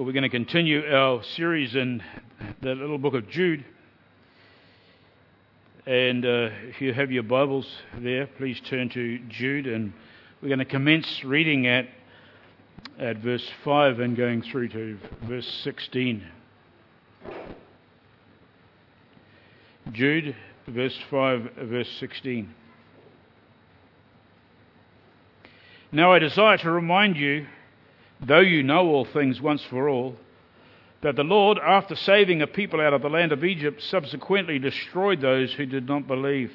Well, we're going to continue our series in the little book of Jude. And uh, if you have your Bibles there, please turn to Jude. And we're going to commence reading at, at verse 5 and going through to verse 16. Jude, verse 5, verse 16. Now I desire to remind you though you know all things once for all, that the Lord, after saving a people out of the land of Egypt, subsequently destroyed those who did not believe.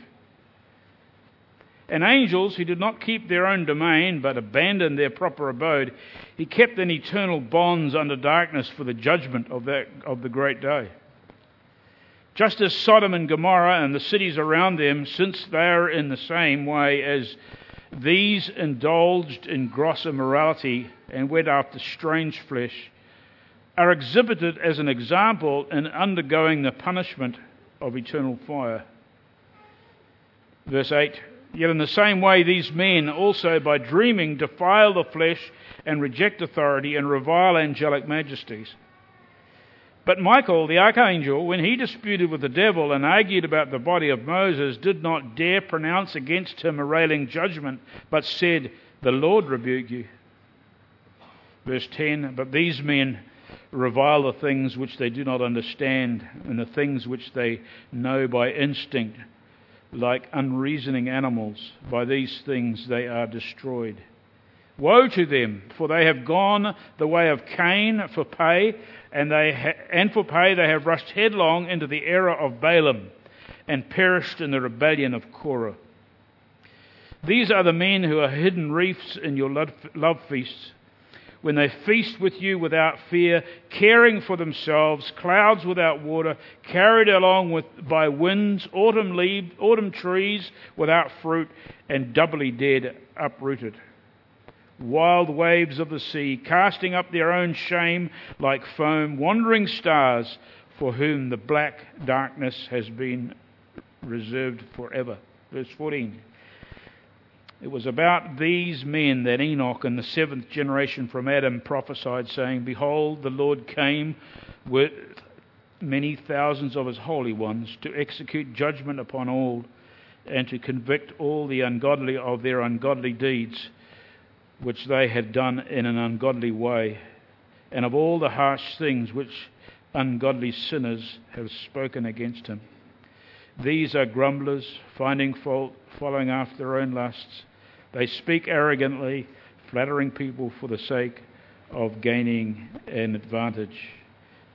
And angels who did not keep their own domain, but abandoned their proper abode, he kept in eternal bonds under darkness for the judgment of, that, of the great day. Just as Sodom and Gomorrah and the cities around them, since they are in the same way as these indulged in gross immorality and went after strange flesh, are exhibited as an example in undergoing the punishment of eternal fire. Verse 8 Yet in the same way, these men also, by dreaming, defile the flesh and reject authority and revile angelic majesties. But Michael, the archangel, when he disputed with the devil and argued about the body of Moses, did not dare pronounce against him a railing judgment, but said, The Lord rebuke you. Verse 10 But these men revile the things which they do not understand, and the things which they know by instinct, like unreasoning animals. By these things they are destroyed. Woe to them, for they have gone the way of Cain for pay, and, they ha- and for pay they have rushed headlong into the error of Balaam, and perished in the rebellion of Korah. These are the men who are hidden reefs in your love feasts, when they feast with you without fear, caring for themselves, clouds without water, carried along with, by winds, autumn leaves, autumn trees without fruit, and doubly dead, uprooted wild waves of the sea, casting up their own shame like foam, wandering stars for whom the black darkness has been reserved forever. Verse 14. It was about these men that Enoch in the seventh generation from Adam prophesied, saying, Behold, the Lord came with many thousands of his holy ones to execute judgment upon all and to convict all the ungodly of their ungodly deeds which they had done in an ungodly way, and of all the harsh things which ungodly sinners have spoken against him. These are grumblers, finding fault, following after their own lusts. They speak arrogantly, flattering people for the sake of gaining an advantage.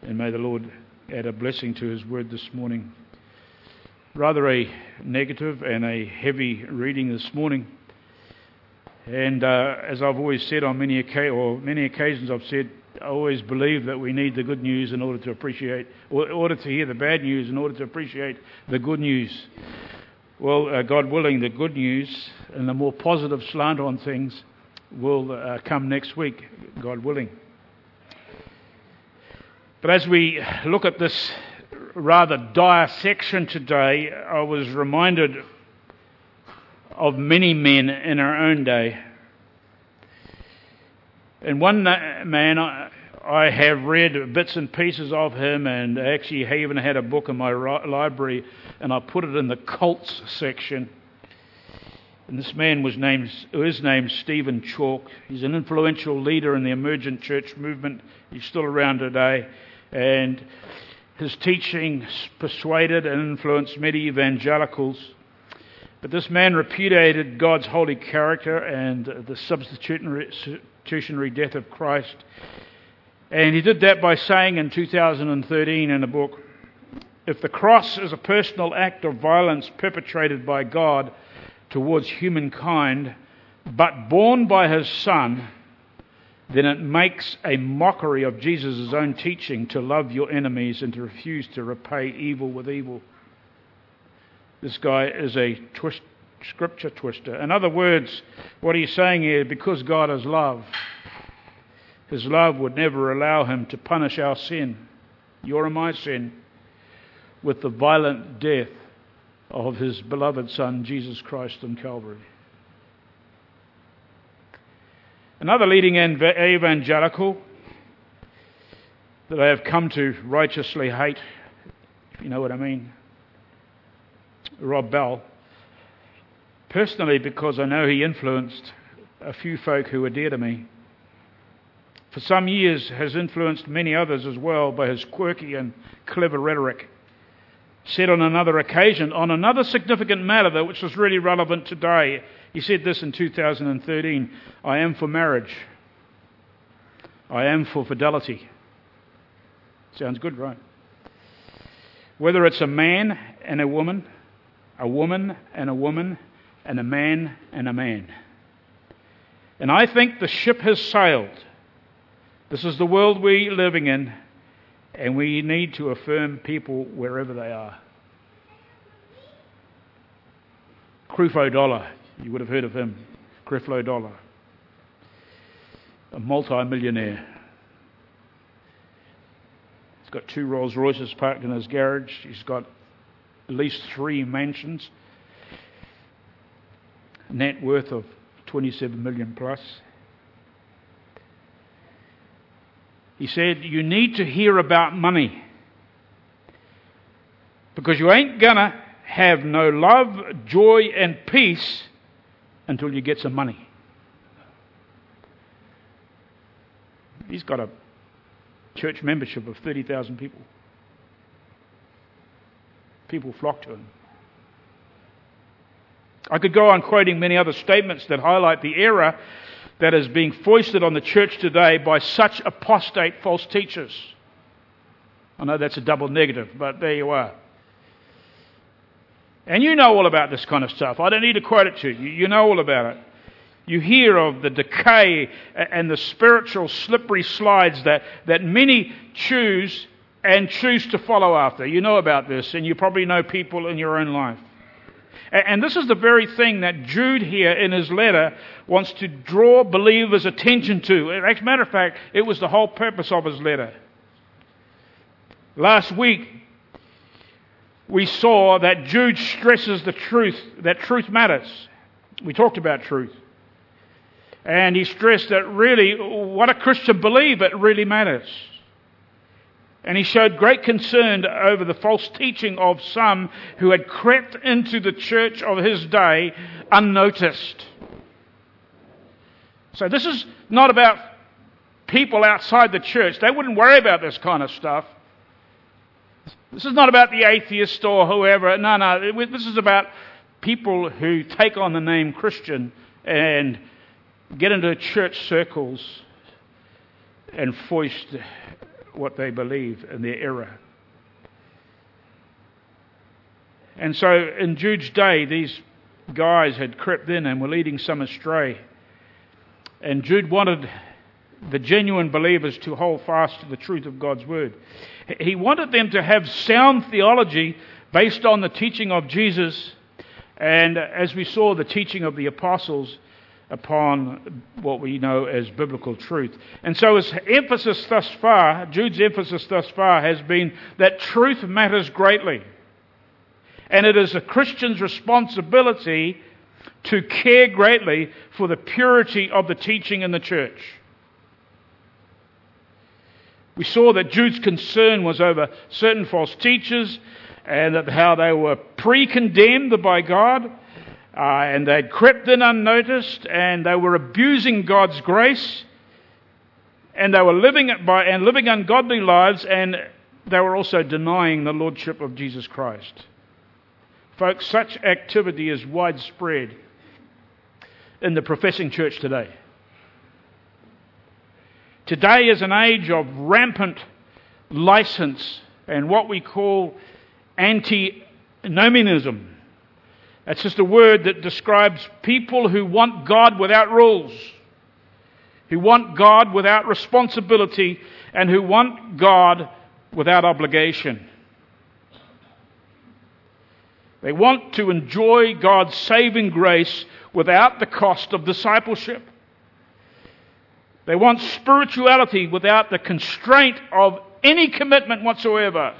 And may the Lord add a blessing to his word this morning. Rather a negative and a heavy reading this morning. And uh, as I've always said on many, or many occasions, I've said, I always believe that we need the good news in order to appreciate, or in order to hear the bad news, in order to appreciate the good news. Well, uh, God willing, the good news and the more positive slant on things will uh, come next week, God willing. But as we look at this rather dire section today, I was reminded of many men in our own day. And one man, I have read bits and pieces of him, and actually, he even had a book in my library, and I put it in the cults section. And this man was named, is named Stephen Chalke. He's an influential leader in the emergent church movement. He's still around today. And his teaching persuaded and influenced many evangelicals. But this man repudiated God's holy character and the substitutionary death of Christ. And he did that by saying in 2013 in a book if the cross is a personal act of violence perpetrated by God towards humankind, but borne by his Son, then it makes a mockery of Jesus' own teaching to love your enemies and to refuse to repay evil with evil. This guy is a twist, scripture twister. In other words, what he's saying here, because God is love, his love would never allow him to punish our sin, your and my sin, with the violent death of his beloved Son, Jesus Christ, on Calvary. Another leading evangelical that I have come to righteously hate, if you know what I mean. Rob Bell. Personally, because I know he influenced a few folk who were dear to me. For some years, has influenced many others as well by his quirky and clever rhetoric. Said on another occasion, on another significant matter, though, which was really relevant today, he said this in 2013 I am for marriage. I am for fidelity. Sounds good, right? Whether it's a man and a woman, a woman and a woman, and a man and a man. And I think the ship has sailed. This is the world we're living in, and we need to affirm people wherever they are. Creflo Dollar, you would have heard of him. Creflo Dollar, a multi-millionaire. He's got two Rolls Royces parked in his garage. He's got at least three mansions. Net worth of 27 million plus. He said, You need to hear about money because you ain't to have no love, joy, and peace until you get some money. He's got a church membership of 30,000 people. People flock to him. I could go on quoting many other statements that highlight the error that is being foisted on the church today by such apostate false teachers. I know that's a double negative, but there you are. And you know all about this kind of stuff. I don't need to quote it to you. You know all about it. You hear of the decay and the spiritual slippery slides that, that many choose and choose to follow after. You know about this, and you probably know people in your own life. And this is the very thing that Jude here in his letter wants to draw believers' attention to. As a matter of fact, it was the whole purpose of his letter. Last week, we saw that Jude stresses the truth, that truth matters. We talked about truth. And he stressed that really, what a Christian believes, it really matters. And he showed great concern over the false teaching of some who had crept into the church of his day unnoticed. So, this is not about people outside the church. They wouldn't worry about this kind of stuff. This is not about the atheist or whoever. No, no. This is about people who take on the name Christian and get into church circles and foist what they believe in their error. And so in Jude's day, these guys had crept in and were leading some astray. And Jude wanted the genuine believers to hold fast to the truth of God's word. He wanted them to have sound theology based on the teaching of Jesus and, as we saw, the teaching of the apostles upon what we know as biblical truth. And so his emphasis thus far, Jude's emphasis thus far, has been that truth matters greatly. And it is a Christian's responsibility to care greatly for the purity of the teaching in the church. We saw that Jude's concern was over certain false teachers and that how they were pre condemned by God uh, and they'd crept in unnoticed, and they were abusing God's grace, and they were living by and living ungodly lives, and they were also denying the lordship of Jesus Christ. Folks, such activity is widespread in the professing church today. Today is an age of rampant license and what we call antinomianism. That's just a word that describes people who want God without rules, who want God without responsibility, and who want God without obligation. They want to enjoy God's saving grace without the cost of discipleship. They want spirituality without the constraint of any commitment whatsoever.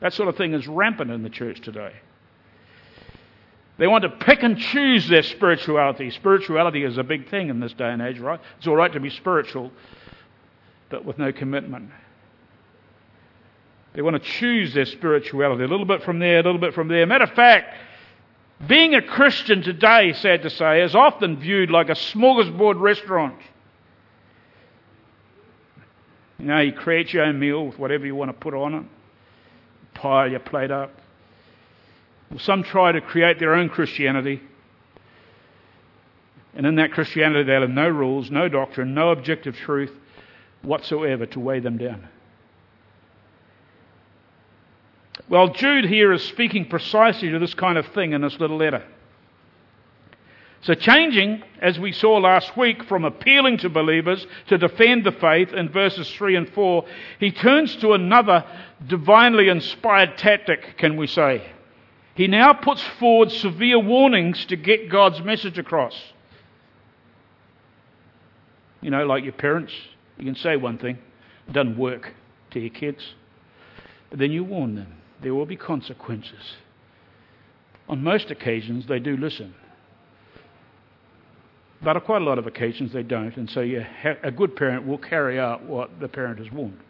That sort of thing is rampant in the church today. They want to pick and choose their spirituality. Spirituality is a big thing in this day and age, right? It's all right to be spiritual, but with no commitment. They want to choose their spirituality a little bit from there, a little bit from there. Matter of fact, being a Christian today, sad to say, is often viewed like a smorgasbord restaurant. You know, you create your own meal with whatever you want to put on it, pile your plate up. Some try to create their own Christianity. And in that Christianity, they have no rules, no doctrine, no objective truth whatsoever to weigh them down. Well, Jude here is speaking precisely to this kind of thing in this little letter. So, changing, as we saw last week, from appealing to believers to defend the faith in verses 3 and 4, he turns to another divinely inspired tactic, can we say. He now puts forward severe warnings to get God's message across. You know, like your parents, you can say one thing, it doesn't work to your kids, but then you warn them there will be consequences. On most occasions, they do listen. But on quite a lot of occasions, they don't. And so a good parent will carry out what the parent has warned.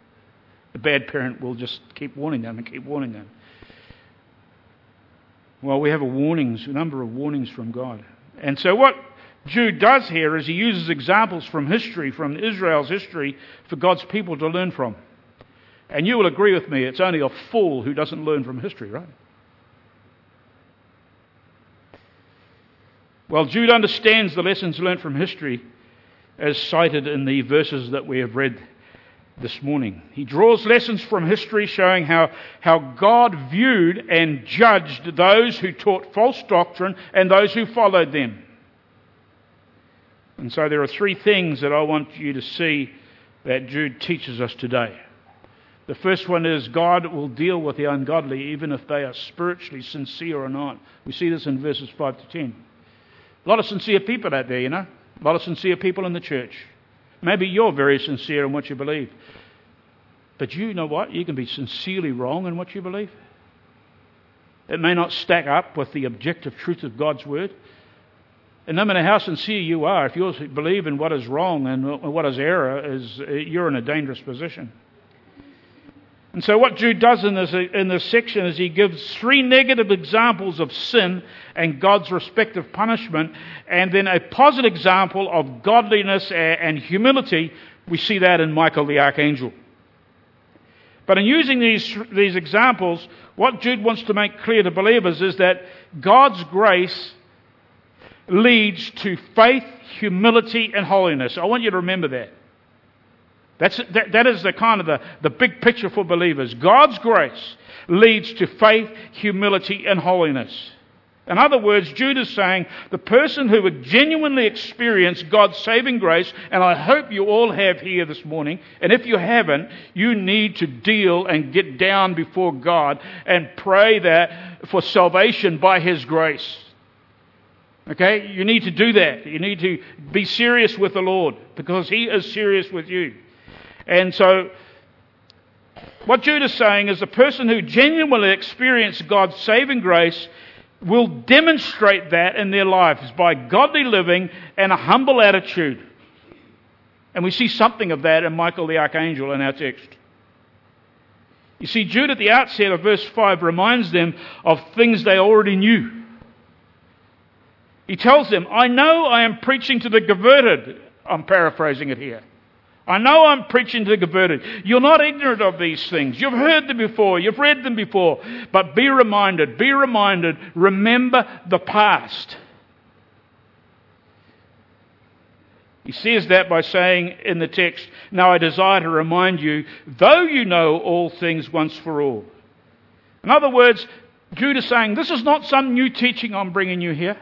The bad parent will just keep warning them and keep warning them. Well, we have a warnings, a number of warnings from God. And so what Jude does here is he uses examples from history, from Israel's history, for God's people to learn from. And you will agree with me, it's only a fool who doesn't learn from history, right? Well, Jude understands the lessons learned from history as cited in the verses that we have read this morning. He draws lessons from history showing how, how God viewed and judged those who taught false doctrine and those who followed them. And so there are three things that I want you to see that Jude teaches us today. The first one is God will deal with the ungodly even if they are spiritually sincere or not. We see this in verses 5 to 10. A lot of sincere people out there, you know. A lot of sincere people in the church. Maybe you're very sincere in what you believe. But you know what? You can be sincerely wrong in what you believe. It may not stack up with the objective truth of God's word. And no matter how sincere you are, if you believe in what is wrong and what is error, is you're in a dangerous position. And so, what Jude does in this, in this section is he gives three negative examples of sin and God's respective punishment, and then a positive example of godliness and humility. We see that in Michael the archangel. But in using these, these examples, what Jude wants to make clear to believers is that God's grace leads to faith, humility, and holiness. I want you to remember that. That's, that, that is the kind of the, the big picture for believers. God's grace leads to faith, humility, and holiness. In other words, Jude is saying the person who would genuinely experience God's saving grace, and I hope you all have here this morning, and if you haven't, you need to deal and get down before God and pray that for salvation by His grace. Okay? You need to do that. You need to be serious with the Lord because He is serious with you. And so, what Jude is saying is the person who genuinely experienced God's saving grace will demonstrate that in their lives by godly living and a humble attitude. And we see something of that in Michael the Archangel in our text. You see, Jude at the outset of verse 5 reminds them of things they already knew. He tells them, I know I am preaching to the converted. I'm paraphrasing it here. I know I'm preaching to the converted. You're not ignorant of these things. You've heard them before. You've read them before. But be reminded, be reminded, remember the past. He says that by saying in the text, Now I desire to remind you, though you know all things once for all. In other words, Jude is saying, This is not some new teaching I'm bringing you here.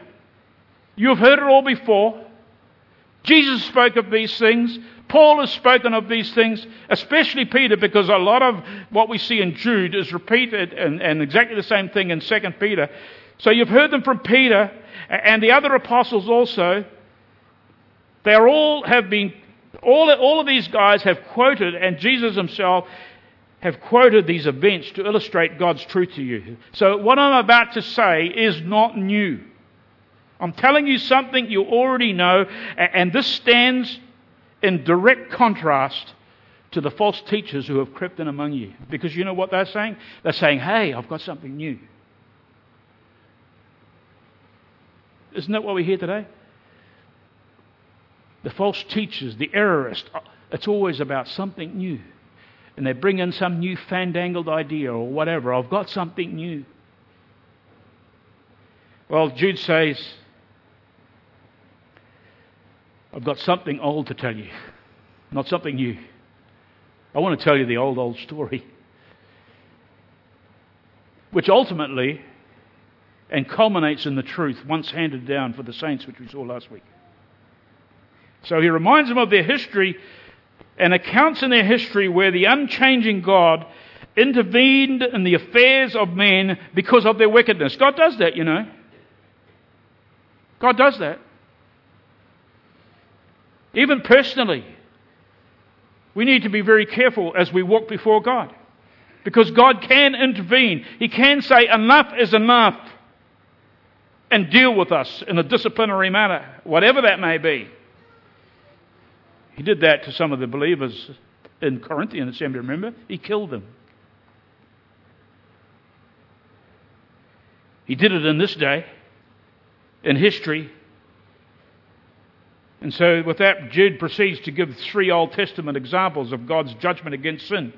You've heard it all before. Jesus spoke of these things. Paul has spoken of these things, especially Peter, because a lot of what we see in Jude is repeated and, and exactly the same thing in 2 Peter. So you've heard them from Peter and the other apostles also. They are all have been, all, all of these guys have quoted, and Jesus himself have quoted these events to illustrate God's truth to you. So what I'm about to say is not new. I'm telling you something you already know, and this stands in direct contrast to the false teachers who have crept in among you. Because you know what they're saying? They're saying, hey, I've got something new. Isn't that what we hear today? The false teachers, the errorists, uh, it's always about something new. And they bring in some new fandangled idea or whatever. I've got something new. Well, Jude says, I've got something old to tell you, not something new. I want to tell you the old, old story, which ultimately and culminates in the truth once handed down for the saints, which we saw last week. So he reminds them of their history and accounts in their history where the unchanging God intervened in the affairs of men because of their wickedness. God does that, you know. God does that. Even personally, we need to be very careful as we walk before God. Because God can intervene. He can say, enough is enough and deal with us in a disciplinary manner, whatever that may be. He did that to some of the believers in Corinthian assembly, remember? He killed them. He did it in this day, in history. And so, with that, Jude proceeds to give three Old Testament examples of God's judgment against sin.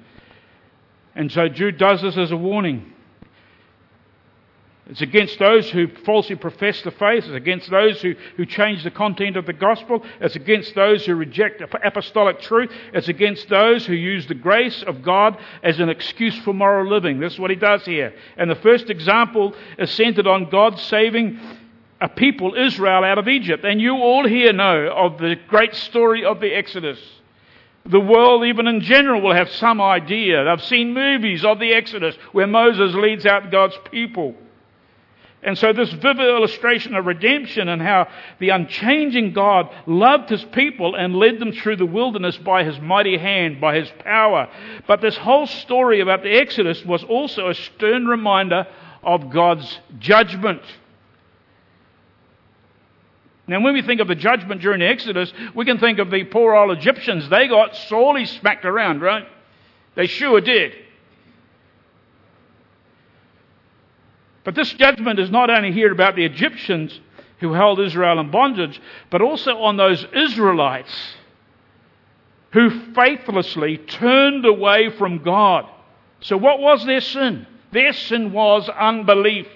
And so, Jude does this as a warning. It's against those who falsely profess the faith. It's against those who, who change the content of the gospel. It's against those who reject apostolic truth. It's against those who use the grace of God as an excuse for moral living. This is what he does here. And the first example is centered on God's saving a people, Israel, out of Egypt. And you all here know of the great story of the Exodus. The world, even in general, will have some idea. They've seen movies of the Exodus where Moses leads out God's people. And so, this vivid illustration of redemption and how the unchanging God loved his people and led them through the wilderness by his mighty hand, by his power. But this whole story about the Exodus was also a stern reminder of God's judgment. Now, when we think of the judgment during the Exodus, we can think of the poor old Egyptians. They got sorely smacked around, right? They sure did. But this judgment is not only here about the Egyptians who held Israel in bondage, but also on those Israelites who faithlessly turned away from God. So, what was their sin? Their sin was unbelief.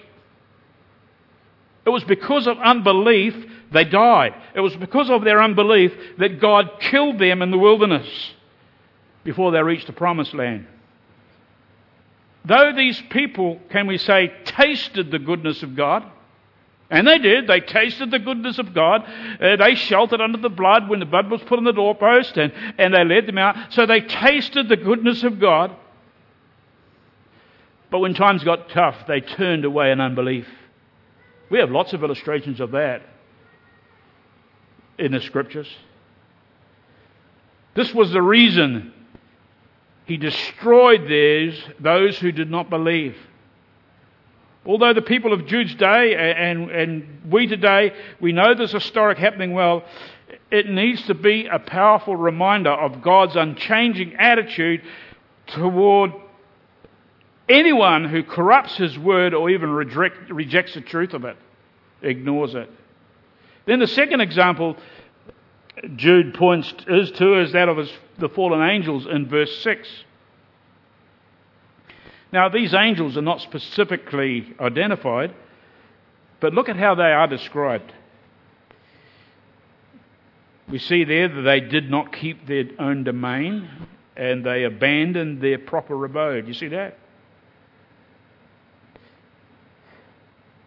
It was because of unbelief they died. It was because of their unbelief that God killed them in the wilderness before they reached the promised land. Though these people, can we say, tasted the goodness of God, and they did, they tasted the goodness of God. Uh, they sheltered under the blood when the blood was put on the doorpost, and, and they led them out. So they tasted the goodness of God. But when times got tough, they turned away in unbelief. We have lots of illustrations of that in the scriptures. This was the reason he destroyed theirs, those who did not believe. Although the people of Jude's day and, and we today, we know this historic happening well, it needs to be a powerful reminder of God's unchanging attitude toward anyone who corrupts his word or even reject, rejects the truth of it, ignores it. Then the second example Jude points is to is that of his, the fallen angels in verse 6. Now, these angels are not specifically identified, but look at how they are described. We see there that they did not keep their own domain and they abandoned their proper abode. You see that?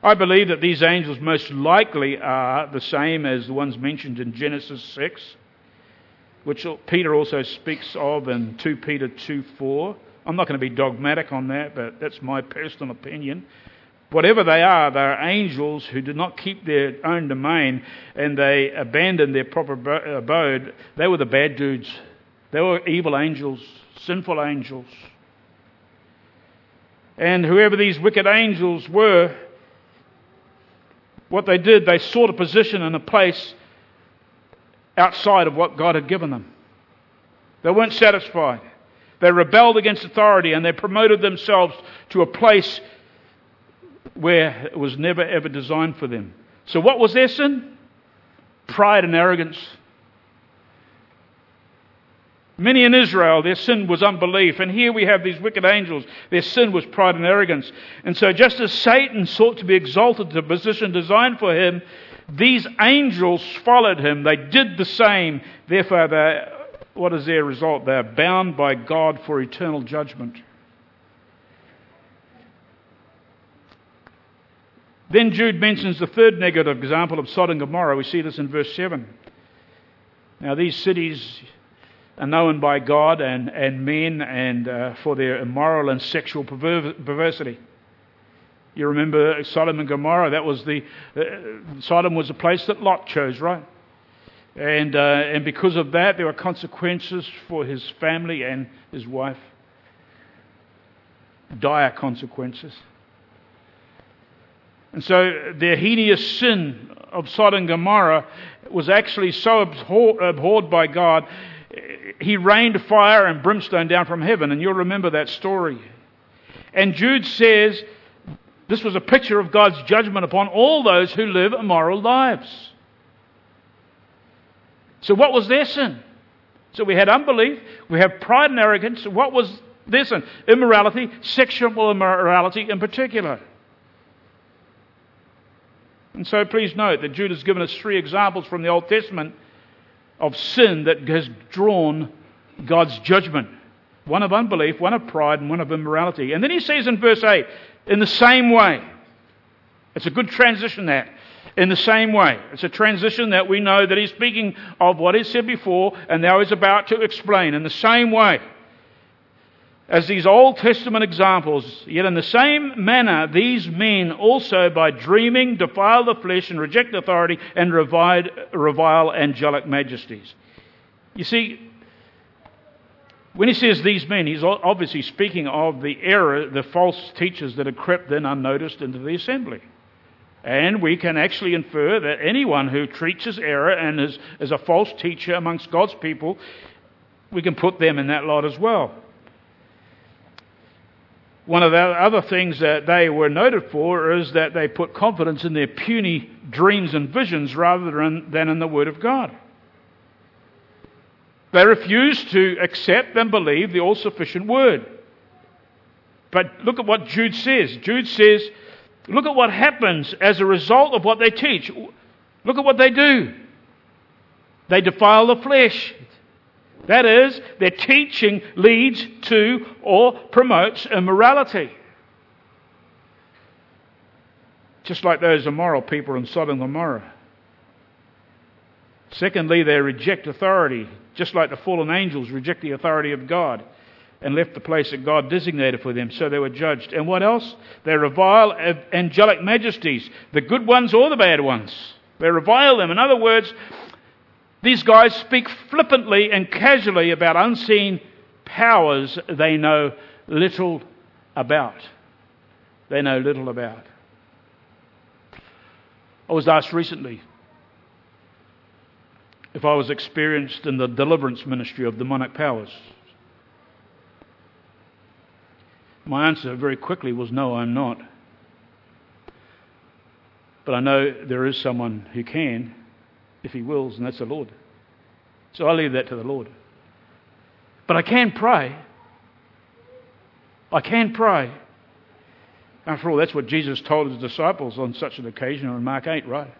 I believe that these angels most likely are the same as the ones mentioned in Genesis 6, which Peter also speaks of in 2 Peter 2 4. I'm not going to be dogmatic on that, but that's my personal opinion. Whatever they are, they are angels who did not keep their own domain and they abandoned their proper abode. They were the bad dudes. They were evil angels, sinful angels. And whoever these wicked angels were, what they did, they sought a position and a place outside of what God had given them. They weren't satisfied. They rebelled against authority and they promoted themselves to a place where it was never ever designed for them. So, what was their sin? Pride and arrogance. Many in Israel, their sin was unbelief. And here we have these wicked angels. Their sin was pride and arrogance. And so, just as Satan sought to be exalted to a position designed for him, these angels followed him. They did the same. Therefore, they, what is their result? They are bound by God for eternal judgment. Then Jude mentions the third negative example of Sodom and Gomorrah. We see this in verse 7. Now, these cities are known by God and, and men and uh, for their immoral and sexual perversity. You remember Sodom and Gomorrah? That was the uh, Sodom was a place that Lot chose, right? And uh, and because of that, there were consequences for his family and his wife. Dire consequences. And so the heinous sin of Sodom and Gomorrah was actually so abhorred by God, he rained fire and brimstone down from heaven. And you'll remember that story. And Jude says this was a picture of God's judgment upon all those who live immoral lives. So, what was their sin? So, we had unbelief, we have pride and arrogance. What was their sin? Immorality, sexual immorality in particular. And so please note that Jude has given us three examples from the Old Testament of sin that has drawn God's judgment one of unbelief, one of pride, and one of immorality. And then he says in verse 8, in the same way, it's a good transition there. In the same way, it's a transition that we know that he's speaking of what he said before, and now he's about to explain. In the same way, as these Old Testament examples, yet in the same manner, these men also, by dreaming, defile the flesh and reject authority and revile revile angelic majesties. You see, when he says these men, he's obviously speaking of the error, the false teachers that had crept in unnoticed into the assembly. And we can actually infer that anyone who teaches error and is, is a false teacher amongst God's people, we can put them in that lot as well. One of the other things that they were noted for is that they put confidence in their puny dreams and visions rather than in the Word of God. They refused to accept and believe the all sufficient Word. But look at what Jude says. Jude says, look at what happens as a result of what they teach. Look at what they do. They defile the flesh. That is, their teaching leads to or promotes immorality. Just like those immoral people in Sodom and Gomorrah. Secondly, they reject authority, just like the fallen angels reject the authority of God and left the place that God designated for them, so they were judged. And what else? They revile angelic majesties, the good ones or the bad ones. They revile them. In other words, these guys speak flippantly and casually about unseen powers they know little about. They know little about. I was asked recently if I was experienced in the deliverance ministry of demonic powers. My answer very quickly was no, I'm not. But I know there is someone who can if He wills, and that's the Lord. So I leave that to the Lord. But I can pray. I can pray. After all, that's what Jesus told his disciples on such an occasion in Mark 8, right?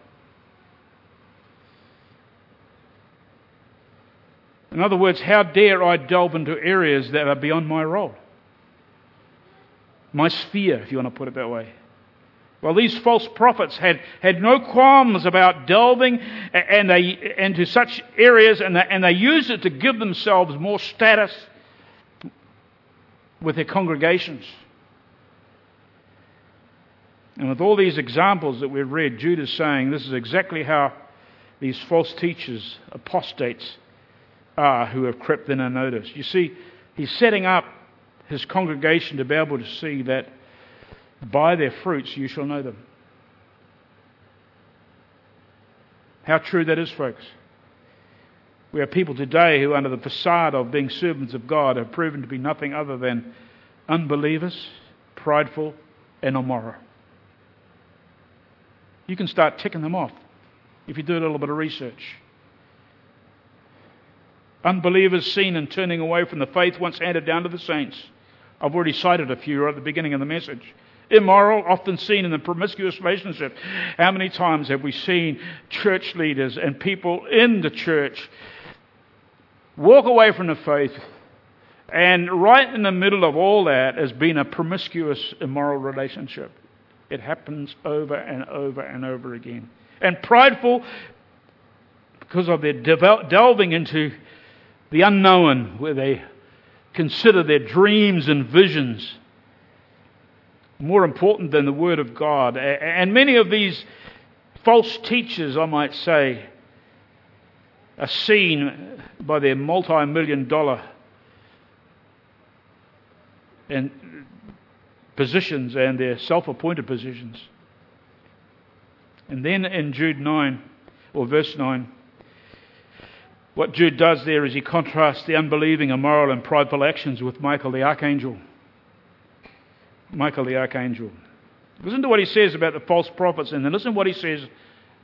In other words, how dare I delve into areas that are beyond my role? My sphere, if you want to put it that way. Well, these false prophets had, had no qualms about delving and they, into such areas, and they, and they used it to give themselves more status with their congregations. And with all these examples that we've read, Jude is saying this is exactly how these false teachers, apostates, are who have crept in unnoticed. You see, he's setting up his congregation to be able to see that by their fruits you shall know them. How true that is, folks. We have people today who, under the facade of being servants of God, have proven to be nothing other than unbelievers, prideful, and immoral. You can start ticking them off if you do a little bit of research. Unbelievers seen in turning away from the faith once handed down to the saints. I've already cited a few right at the beginning of the message. Immoral, often seen in the promiscuous relationship. How many times have we seen church leaders and people in the church walk away from the faith, and right in the middle of all that has been a promiscuous, immoral relationship? It happens over and over and over again. And prideful because of their delving into the unknown, where they consider their dreams and visions more important than the Word of God. And many of these false teachers, I might say, are seen by their multi million dollar and positions and their self appointed positions. And then in Jude 9, or verse 9, what Jude does there is he contrasts the unbelieving, immoral, and prideful actions with Michael the archangel. Michael the archangel. Listen to what he says about the false prophets, and then listen to what he says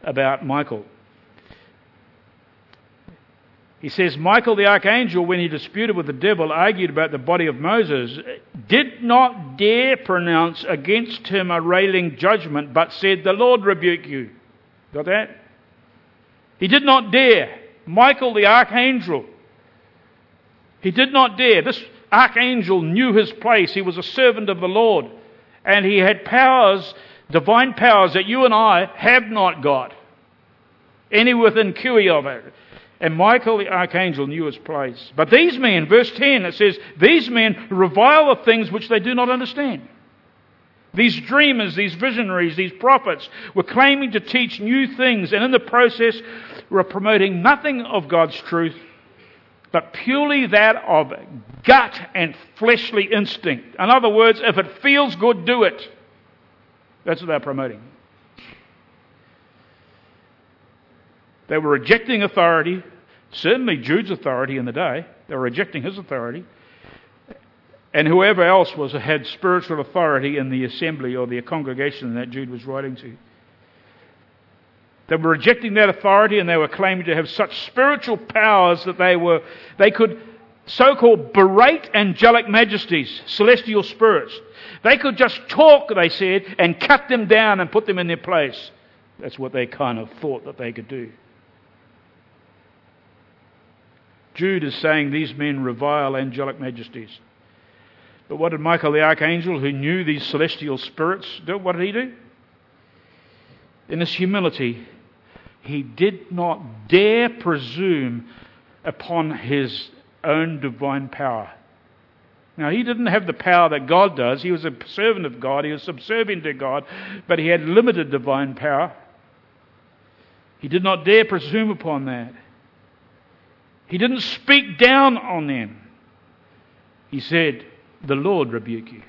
about Michael. He says, Michael the archangel, when he disputed with the devil, argued about the body of Moses, did not dare pronounce against him a railing judgment, but said, The Lord rebuke you. Got that? He did not dare. Michael the archangel. He did not dare. This archangel knew his place. He was a servant of the Lord. And he had powers, divine powers, that you and I have not got. Any within cui of it. And Michael the archangel knew his place. But these men, verse 10, it says, These men revile the things which they do not understand. These dreamers, these visionaries, these prophets were claiming to teach new things, and in the process were promoting nothing of God's truth, but purely that of gut and fleshly instinct. In other words, if it feels good, do it. That's what they're promoting. They were rejecting authority, certainly Jude's authority in the day. They were rejecting his authority. And whoever else was had spiritual authority in the assembly or the congregation that Jude was writing to. They were rejecting that authority and they were claiming to have such spiritual powers that they were they could so-called berate angelic majesties, celestial spirits. They could just talk, they said, and cut them down and put them in their place. That's what they kind of thought that they could do. Jude is saying these men revile angelic majesties. But what did Michael the archangel, who knew these celestial spirits, do? What did he do? In his humility, he did not dare presume upon his own divine power. Now, he didn't have the power that God does. He was a servant of God, he was subservient to God, but he had limited divine power. He did not dare presume upon that. He didn't speak down on them. He said, The Lord rebuke you.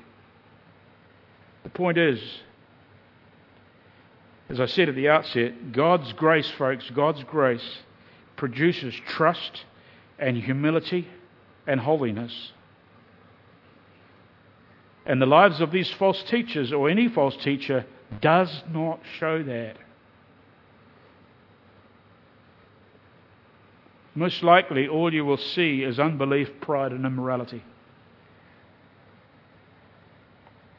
The point is, as I said at the outset, God's grace, folks, God's grace produces trust and humility and holiness. And the lives of these false teachers or any false teacher does not show that. most likely all you will see is unbelief, pride, and immorality.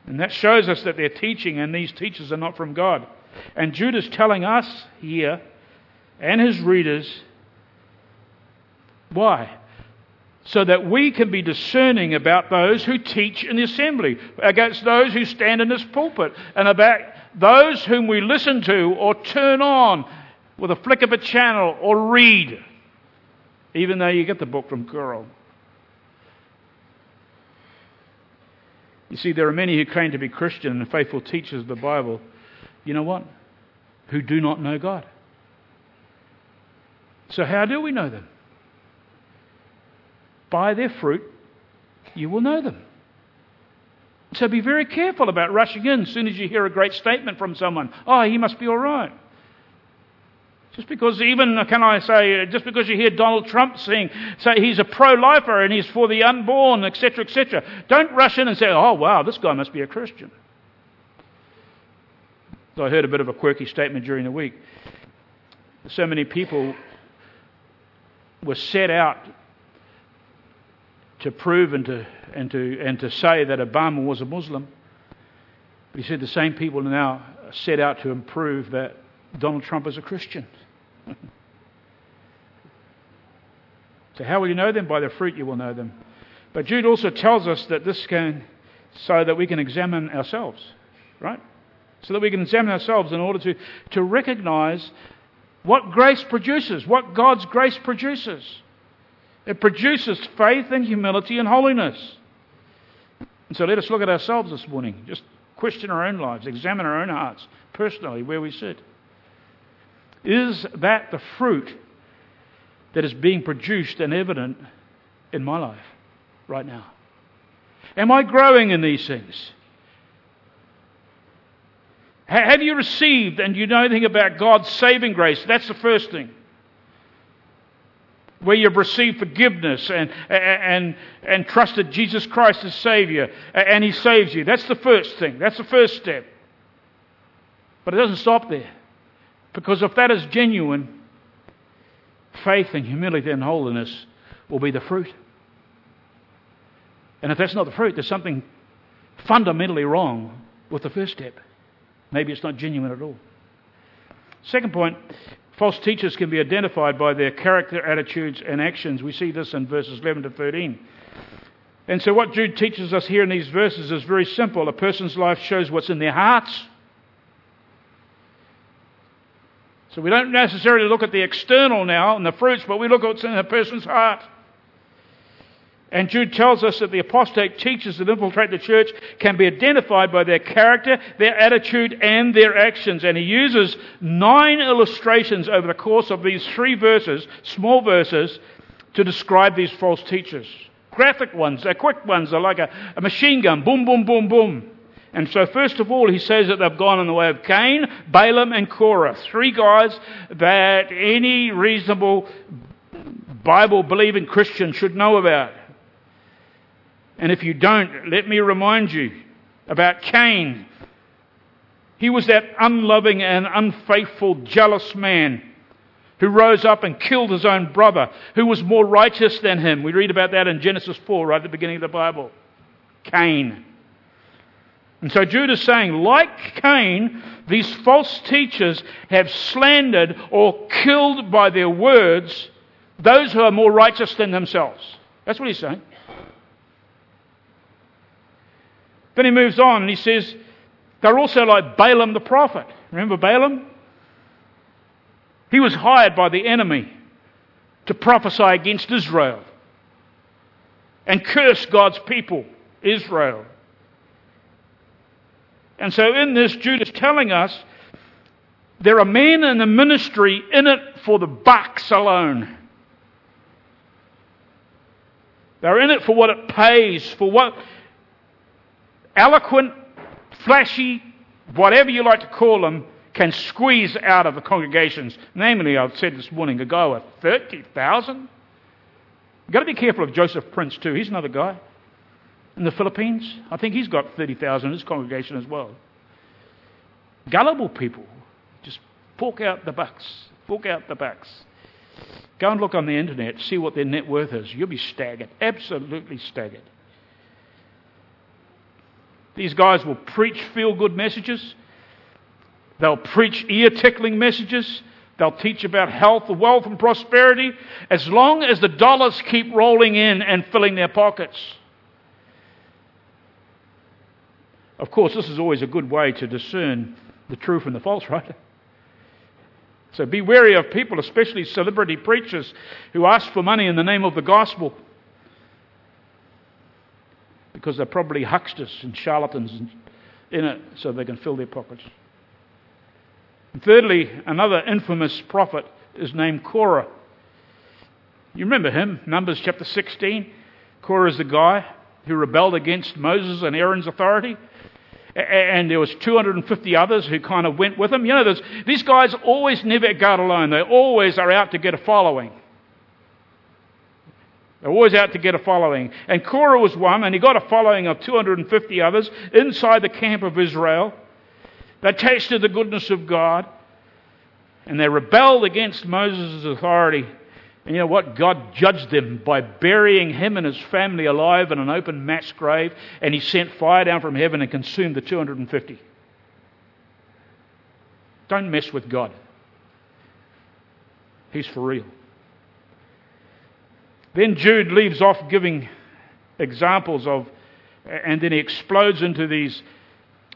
And that shows us that their teaching and these teachers are not from God. And Jude is telling us here and his readers why? So that we can be discerning about those who teach in the assembly, against those who stand in this pulpit, and about those whom we listen to or turn on with a flick of a channel or read even though you get the book from Guru. You see, there are many who claim to be Christian and faithful teachers of the Bible. You know what? Who do not know God. So, how do we know them? By their fruit, you will know them. So, be very careful about rushing in as soon as you hear a great statement from someone. Oh, he must be all right. Just because, even, can I say, just because you hear Donald Trump saying, say he's a pro lifer and he's for the unborn, etc., etc., don't rush in and say, oh, wow, this guy must be a Christian. I heard a bit of a quirky statement during the week. So many people were set out to prove and to, and to, and to say that Obama was a Muslim. But he said the same people now set out to prove that Donald Trump is a Christian. so, how will you know them? By their fruit you will know them. But Jude also tells us that this can, so that we can examine ourselves, right? So that we can examine ourselves in order to, to recognize what grace produces, what God's grace produces. It produces faith and humility and holiness. And so let us look at ourselves this morning. Just question our own lives, examine our own hearts, personally, where we sit. Is that the fruit that is being produced and evident in my life right now? Am I growing in these things? Have you received and you know anything about God's saving grace? That's the first thing. Where you've received forgiveness and, and, and trusted Jesus Christ as Savior and He saves you. That's the first thing. That's the first step. But it doesn't stop there. Because if that is genuine, faith and humility and holiness will be the fruit. And if that's not the fruit, there's something fundamentally wrong with the first step. Maybe it's not genuine at all. Second point false teachers can be identified by their character, attitudes, and actions. We see this in verses 11 to 13. And so, what Jude teaches us here in these verses is very simple. A person's life shows what's in their hearts So we don't necessarily look at the external now and the fruits, but we look at what's in a person's heart. And Jude tells us that the apostate teachers that infiltrate the church can be identified by their character, their attitude, and their actions. And he uses nine illustrations over the course of these three verses, small verses, to describe these false teachers. Graphic ones, they're quick ones, they're like a, a machine gun boom, boom, boom, boom. And so, first of all, he says that they've gone in the way of Cain, Balaam, and Korah. Three guys that any reasonable Bible believing Christian should know about. And if you don't, let me remind you about Cain. He was that unloving and unfaithful, jealous man who rose up and killed his own brother, who was more righteous than him. We read about that in Genesis 4, right at the beginning of the Bible. Cain. And so Jude is saying, like Cain, these false teachers have slandered or killed by their words those who are more righteous than themselves. That's what he's saying. Then he moves on and he says, they're also like Balaam the prophet. Remember Balaam? He was hired by the enemy to prophesy against Israel and curse God's people, Israel. And so in this, Jude is telling us there are men in the ministry in it for the bucks alone. They're in it for what it pays, for what eloquent, flashy, whatever you like to call them, can squeeze out of the congregations. Namely, I've said this morning, a guy with 30,000. You've got to be careful of Joseph Prince, too. He's another guy in the Philippines. I think he's got 30,000 in his congregation as well. Gullible people just fork out the bucks, fork out the bucks. Go and look on the internet, see what their net worth is. You'll be staggered, absolutely staggered. These guys will preach feel good messages. They'll preach ear tickling messages. They'll teach about health, wealth, and prosperity as long as the dollars keep rolling in and filling their pockets. Of course, this is always a good way to discern the true from the false, right? So be wary of people, especially celebrity preachers, who ask for money in the name of the gospel. Because they're probably hucksters and charlatans in it so they can fill their pockets. And thirdly, another infamous prophet is named Korah. You remember him, Numbers chapter 16. Korah is the guy who rebelled against Moses and Aaron's authority. and there was 250 others who kind of went with him. You know, these guys always never go alone. They always are out to get a following. They're always out to get a following. And Korah was one, and he got a following of 250 others inside the camp of Israel. They tasted the goodness of God, and they rebelled against Moses' authority. And you know what? God judged them by burying him and his family alive in an open mass grave, and he sent fire down from heaven and consumed the 250. Don't mess with God. He's for real. Then Jude leaves off giving examples of, and then he explodes into these,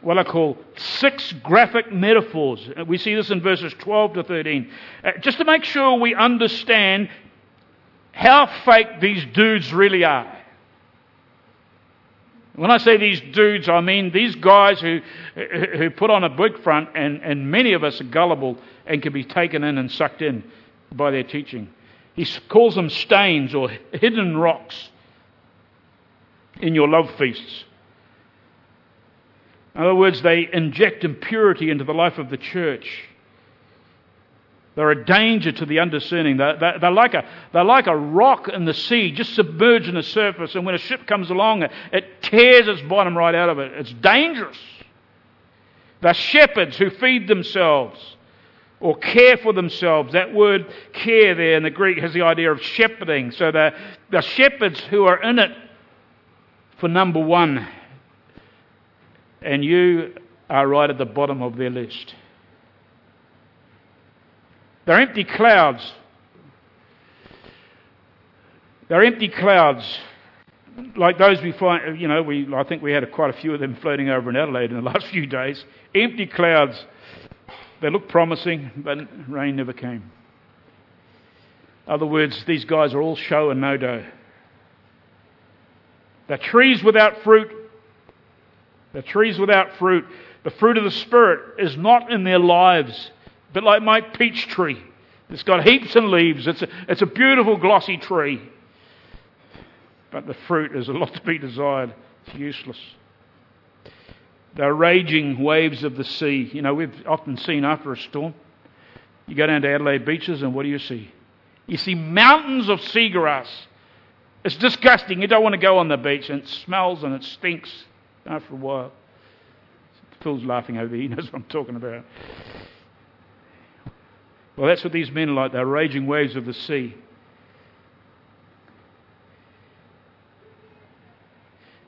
what I call six graphic metaphors. We see this in verses 12 to 13. Uh, just to make sure we understand how fake these dudes really are. When I say these dudes, I mean these guys who, who put on a big front, and, and many of us are gullible and can be taken in and sucked in by their teaching. He calls them stains or hidden rocks in your love feasts. In other words, they inject impurity into the life of the church. They're a danger to the undiscerning. They're, they're, like a, they're like a rock in the sea, just submerged in the surface, and when a ship comes along, it, it tears its bottom right out of it. It's dangerous. They're shepherds who feed themselves or care for themselves. That word care there in the Greek has the idea of shepherding. So the, the shepherds who are in it for number one. And you are right at the bottom of their list. They're empty clouds. They're empty clouds, like those we find. You know, we I think we had quite a few of them floating over in Adelaide in the last few days. Empty clouds. They look promising, but rain never came. In other words, these guys are all show and no dough. They're trees without fruit. They're trees without fruit. The fruit of the Spirit is not in their lives. A bit like my peach tree. It's got heaps and leaves. It's a, it's a beautiful glossy tree. But the fruit is a lot to be desired. It's useless. The raging waves of the sea. You know, we've often seen after a storm. You go down to Adelaide beaches and what do you see? You see mountains of seagrass. It's disgusting. You don't want to go on the beach and it smells and it stinks after a while. Phil's laughing over there. He knows what I'm talking about. Well, that's what these men are like. They're raging waves of the sea.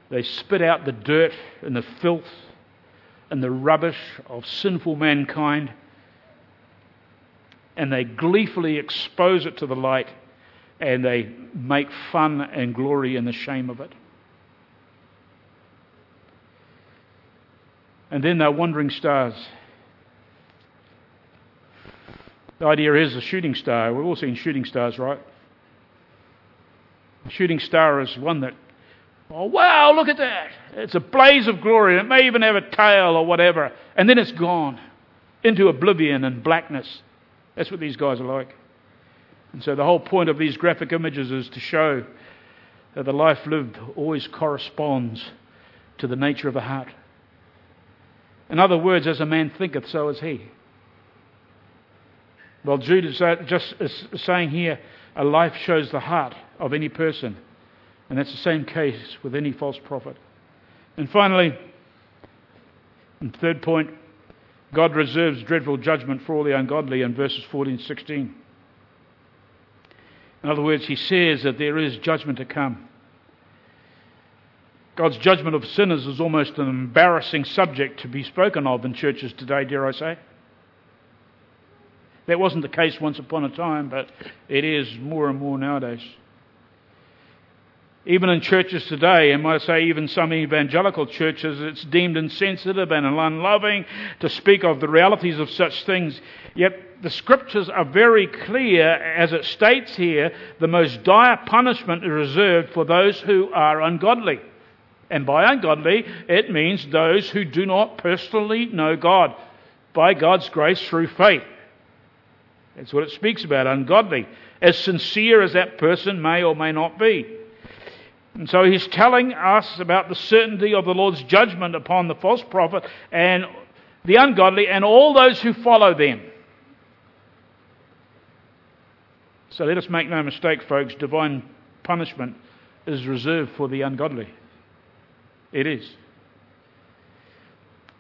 They spit out the dirt and the filth and the rubbish of sinful mankind and they gleefully expose it to the light and they make fun and glory in the shame of it. And then they're wandering stars. The idea is a shooting star. We've all seen shooting stars, right? A shooting star is one that, oh, wow, look at that. It's a blaze of glory. It may even have a tail or whatever. And then it's gone into oblivion and blackness. That's what these guys are like. And so the whole point of these graphic images is to show that the life lived always corresponds to the nature of the heart. In other words, as a man thinketh, so is he. Well, Jude is just saying here a life shows the heart of any person. And that's the same case with any false prophet. And finally, and third point, God reserves dreadful judgment for all the ungodly in verses 14 and 16. In other words, he says that there is judgment to come. God's judgment of sinners is almost an embarrassing subject to be spoken of in churches today, dare I say. That wasn't the case once upon a time, but it is more and more nowadays. Even in churches today, and I say even some evangelical churches, it's deemed insensitive and unloving to speak of the realities of such things. Yet the scriptures are very clear, as it states here, the most dire punishment is reserved for those who are ungodly. And by ungodly, it means those who do not personally know God by God's grace through faith. That's what it speaks about, ungodly, as sincere as that person may or may not be. And so he's telling us about the certainty of the Lord's judgment upon the false prophet and the ungodly and all those who follow them. So let us make no mistake, folks, divine punishment is reserved for the ungodly. It is.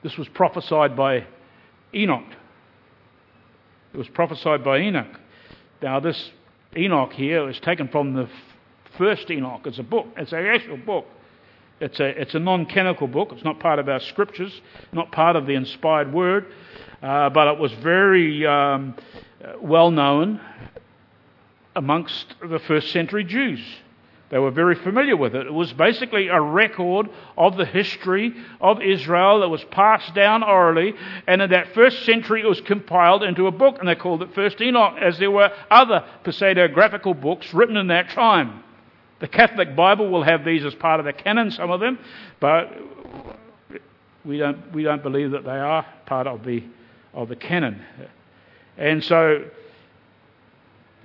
This was prophesied by Enoch. It was prophesied by Enoch. Now, this Enoch here is taken from the first Enoch. It's a book, it's an actual book. It's a, it's a non canonical book. It's not part of our scriptures, not part of the inspired word, uh, but it was very um, well known amongst the first century Jews. They were very familiar with it. It was basically a record of the history of Israel that was passed down orally, and in that first century it was compiled into a book, and they called it First Enoch, as there were other pseudographical books written in that time. The Catholic Bible will have these as part of the canon, some of them, but we don't, we don't believe that they are part of the, of the canon. And so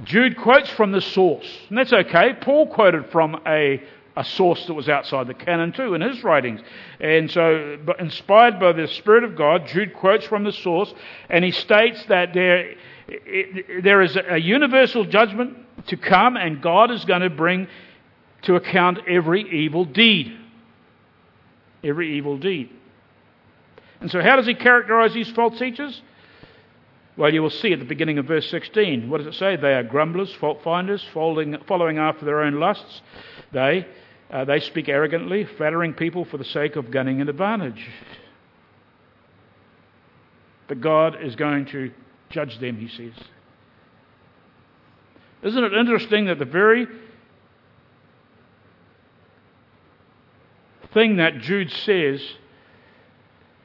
Jude quotes from the source, and that's okay. Paul quoted from a, a source that was outside the canon too in his writings. And so, but inspired by the Spirit of God, Jude quotes from the source, and he states that there, it, there is a universal judgment to come, and God is going to bring to account every evil deed. Every evil deed. And so, how does he characterize these false teachers? Well, you will see at the beginning of verse 16. What does it say? They are grumblers, fault finders, following, following after their own lusts. They, uh, they speak arrogantly, flattering people for the sake of gaining an advantage. But God is going to judge them, he says. Isn't it interesting that the very thing that Jude says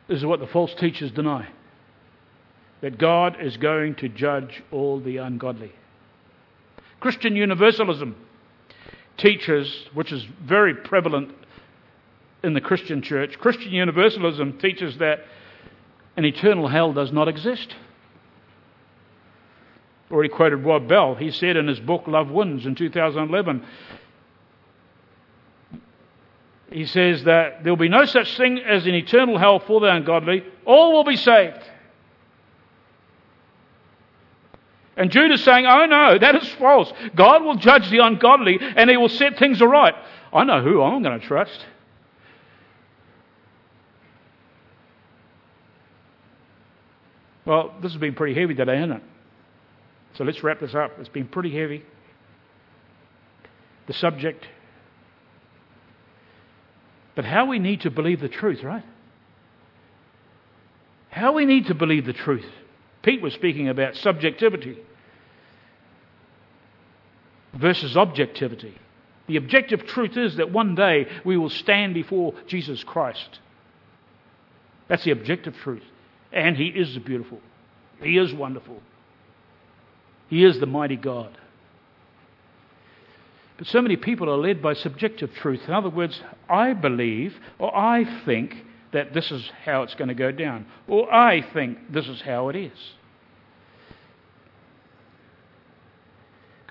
is what the false teachers deny? that God is going to judge all the ungodly. Christian universalism teaches, which is very prevalent in the Christian church, Christian universalism teaches that an eternal hell does not exist. Already quoted Rob Bell. He said in his book Love Wins in 2011, he says that there will be no such thing as an eternal hell for the ungodly. All will be saved. And Jude is saying, Oh no, that is false. God will judge the ungodly and he will set things aright. I know who I'm going to trust. Well, this has been pretty heavy today, hasn't it? So let's wrap this up. It's been pretty heavy. The subject. But how we need to believe the truth, right? How we need to believe the truth. Pete was speaking about subjectivity versus objectivity. The objective truth is that one day we will stand before Jesus Christ. That's the objective truth. And He is beautiful. He is wonderful. He is the mighty God. But so many people are led by subjective truth. In other words, I believe or I think that this is how it's going to go down, or I think this is how it is.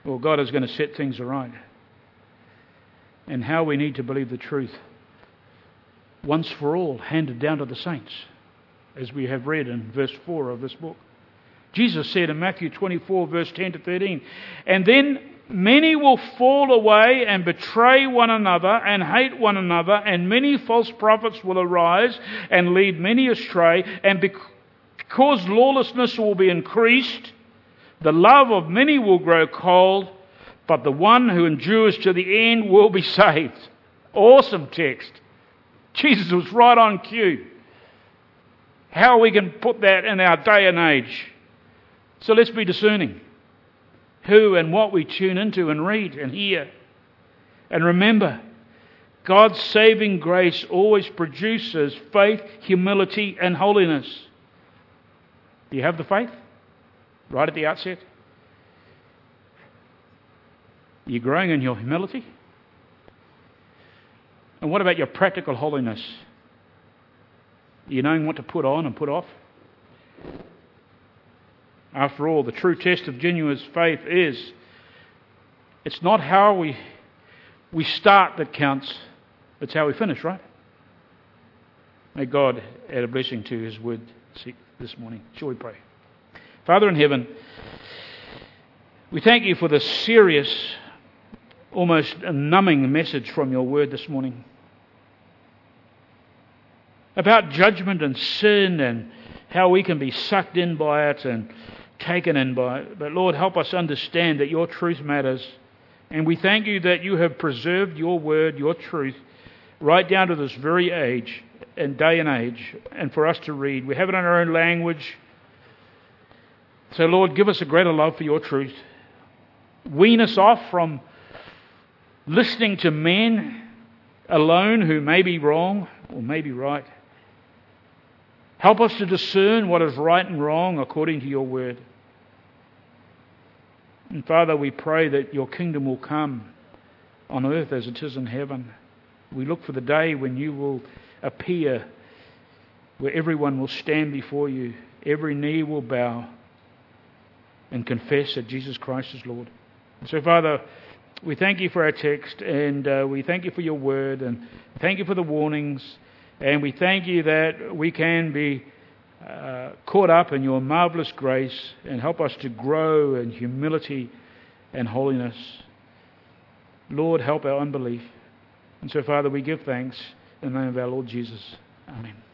Well, God is going to set things right. And how we need to believe the truth once for all, handed down to the saints, as we have read in verse 4 of this book. Jesus said in Matthew 24, verse 10 to 13, And then many will fall away and betray one another and hate one another, and many false prophets will arise and lead many astray, and because lawlessness will be increased, the love of many will grow cold, but the one who endures to the end will be saved. Awesome text. Jesus was right on cue. How we can put that in our day and age. So let's be discerning who and what we tune into and read and hear. And remember, God's saving grace always produces faith, humility, and holiness. Do you have the faith? right at the outset? Are you growing in your humility? And what about your practical holiness? Are you knowing what to put on and put off? After all, the true test of genuine faith is it's not how we we start that counts, it's how we finish, right? May God add a blessing to His word this morning. Shall we pray? Father in heaven, we thank you for the serious, almost numbing message from your word this morning about judgment and sin and how we can be sucked in by it and taken in by. But Lord, help us understand that your truth matters. And we thank you that you have preserved your word, your truth, right down to this very age and day and age, and for us to read. We have it in our own language. So, Lord, give us a greater love for your truth. Wean us off from listening to men alone who may be wrong or may be right. Help us to discern what is right and wrong according to your word. And Father, we pray that your kingdom will come on earth as it is in heaven. We look for the day when you will appear, where everyone will stand before you, every knee will bow and confess that Jesus Christ is Lord. So, Father, we thank you for our text, and uh, we thank you for your word, and thank you for the warnings. And we thank you that we can be uh, caught up in your marvelous grace and help us to grow in humility and holiness. Lord, help our unbelief. And so, Father, we give thanks in the name of our Lord Jesus. Amen.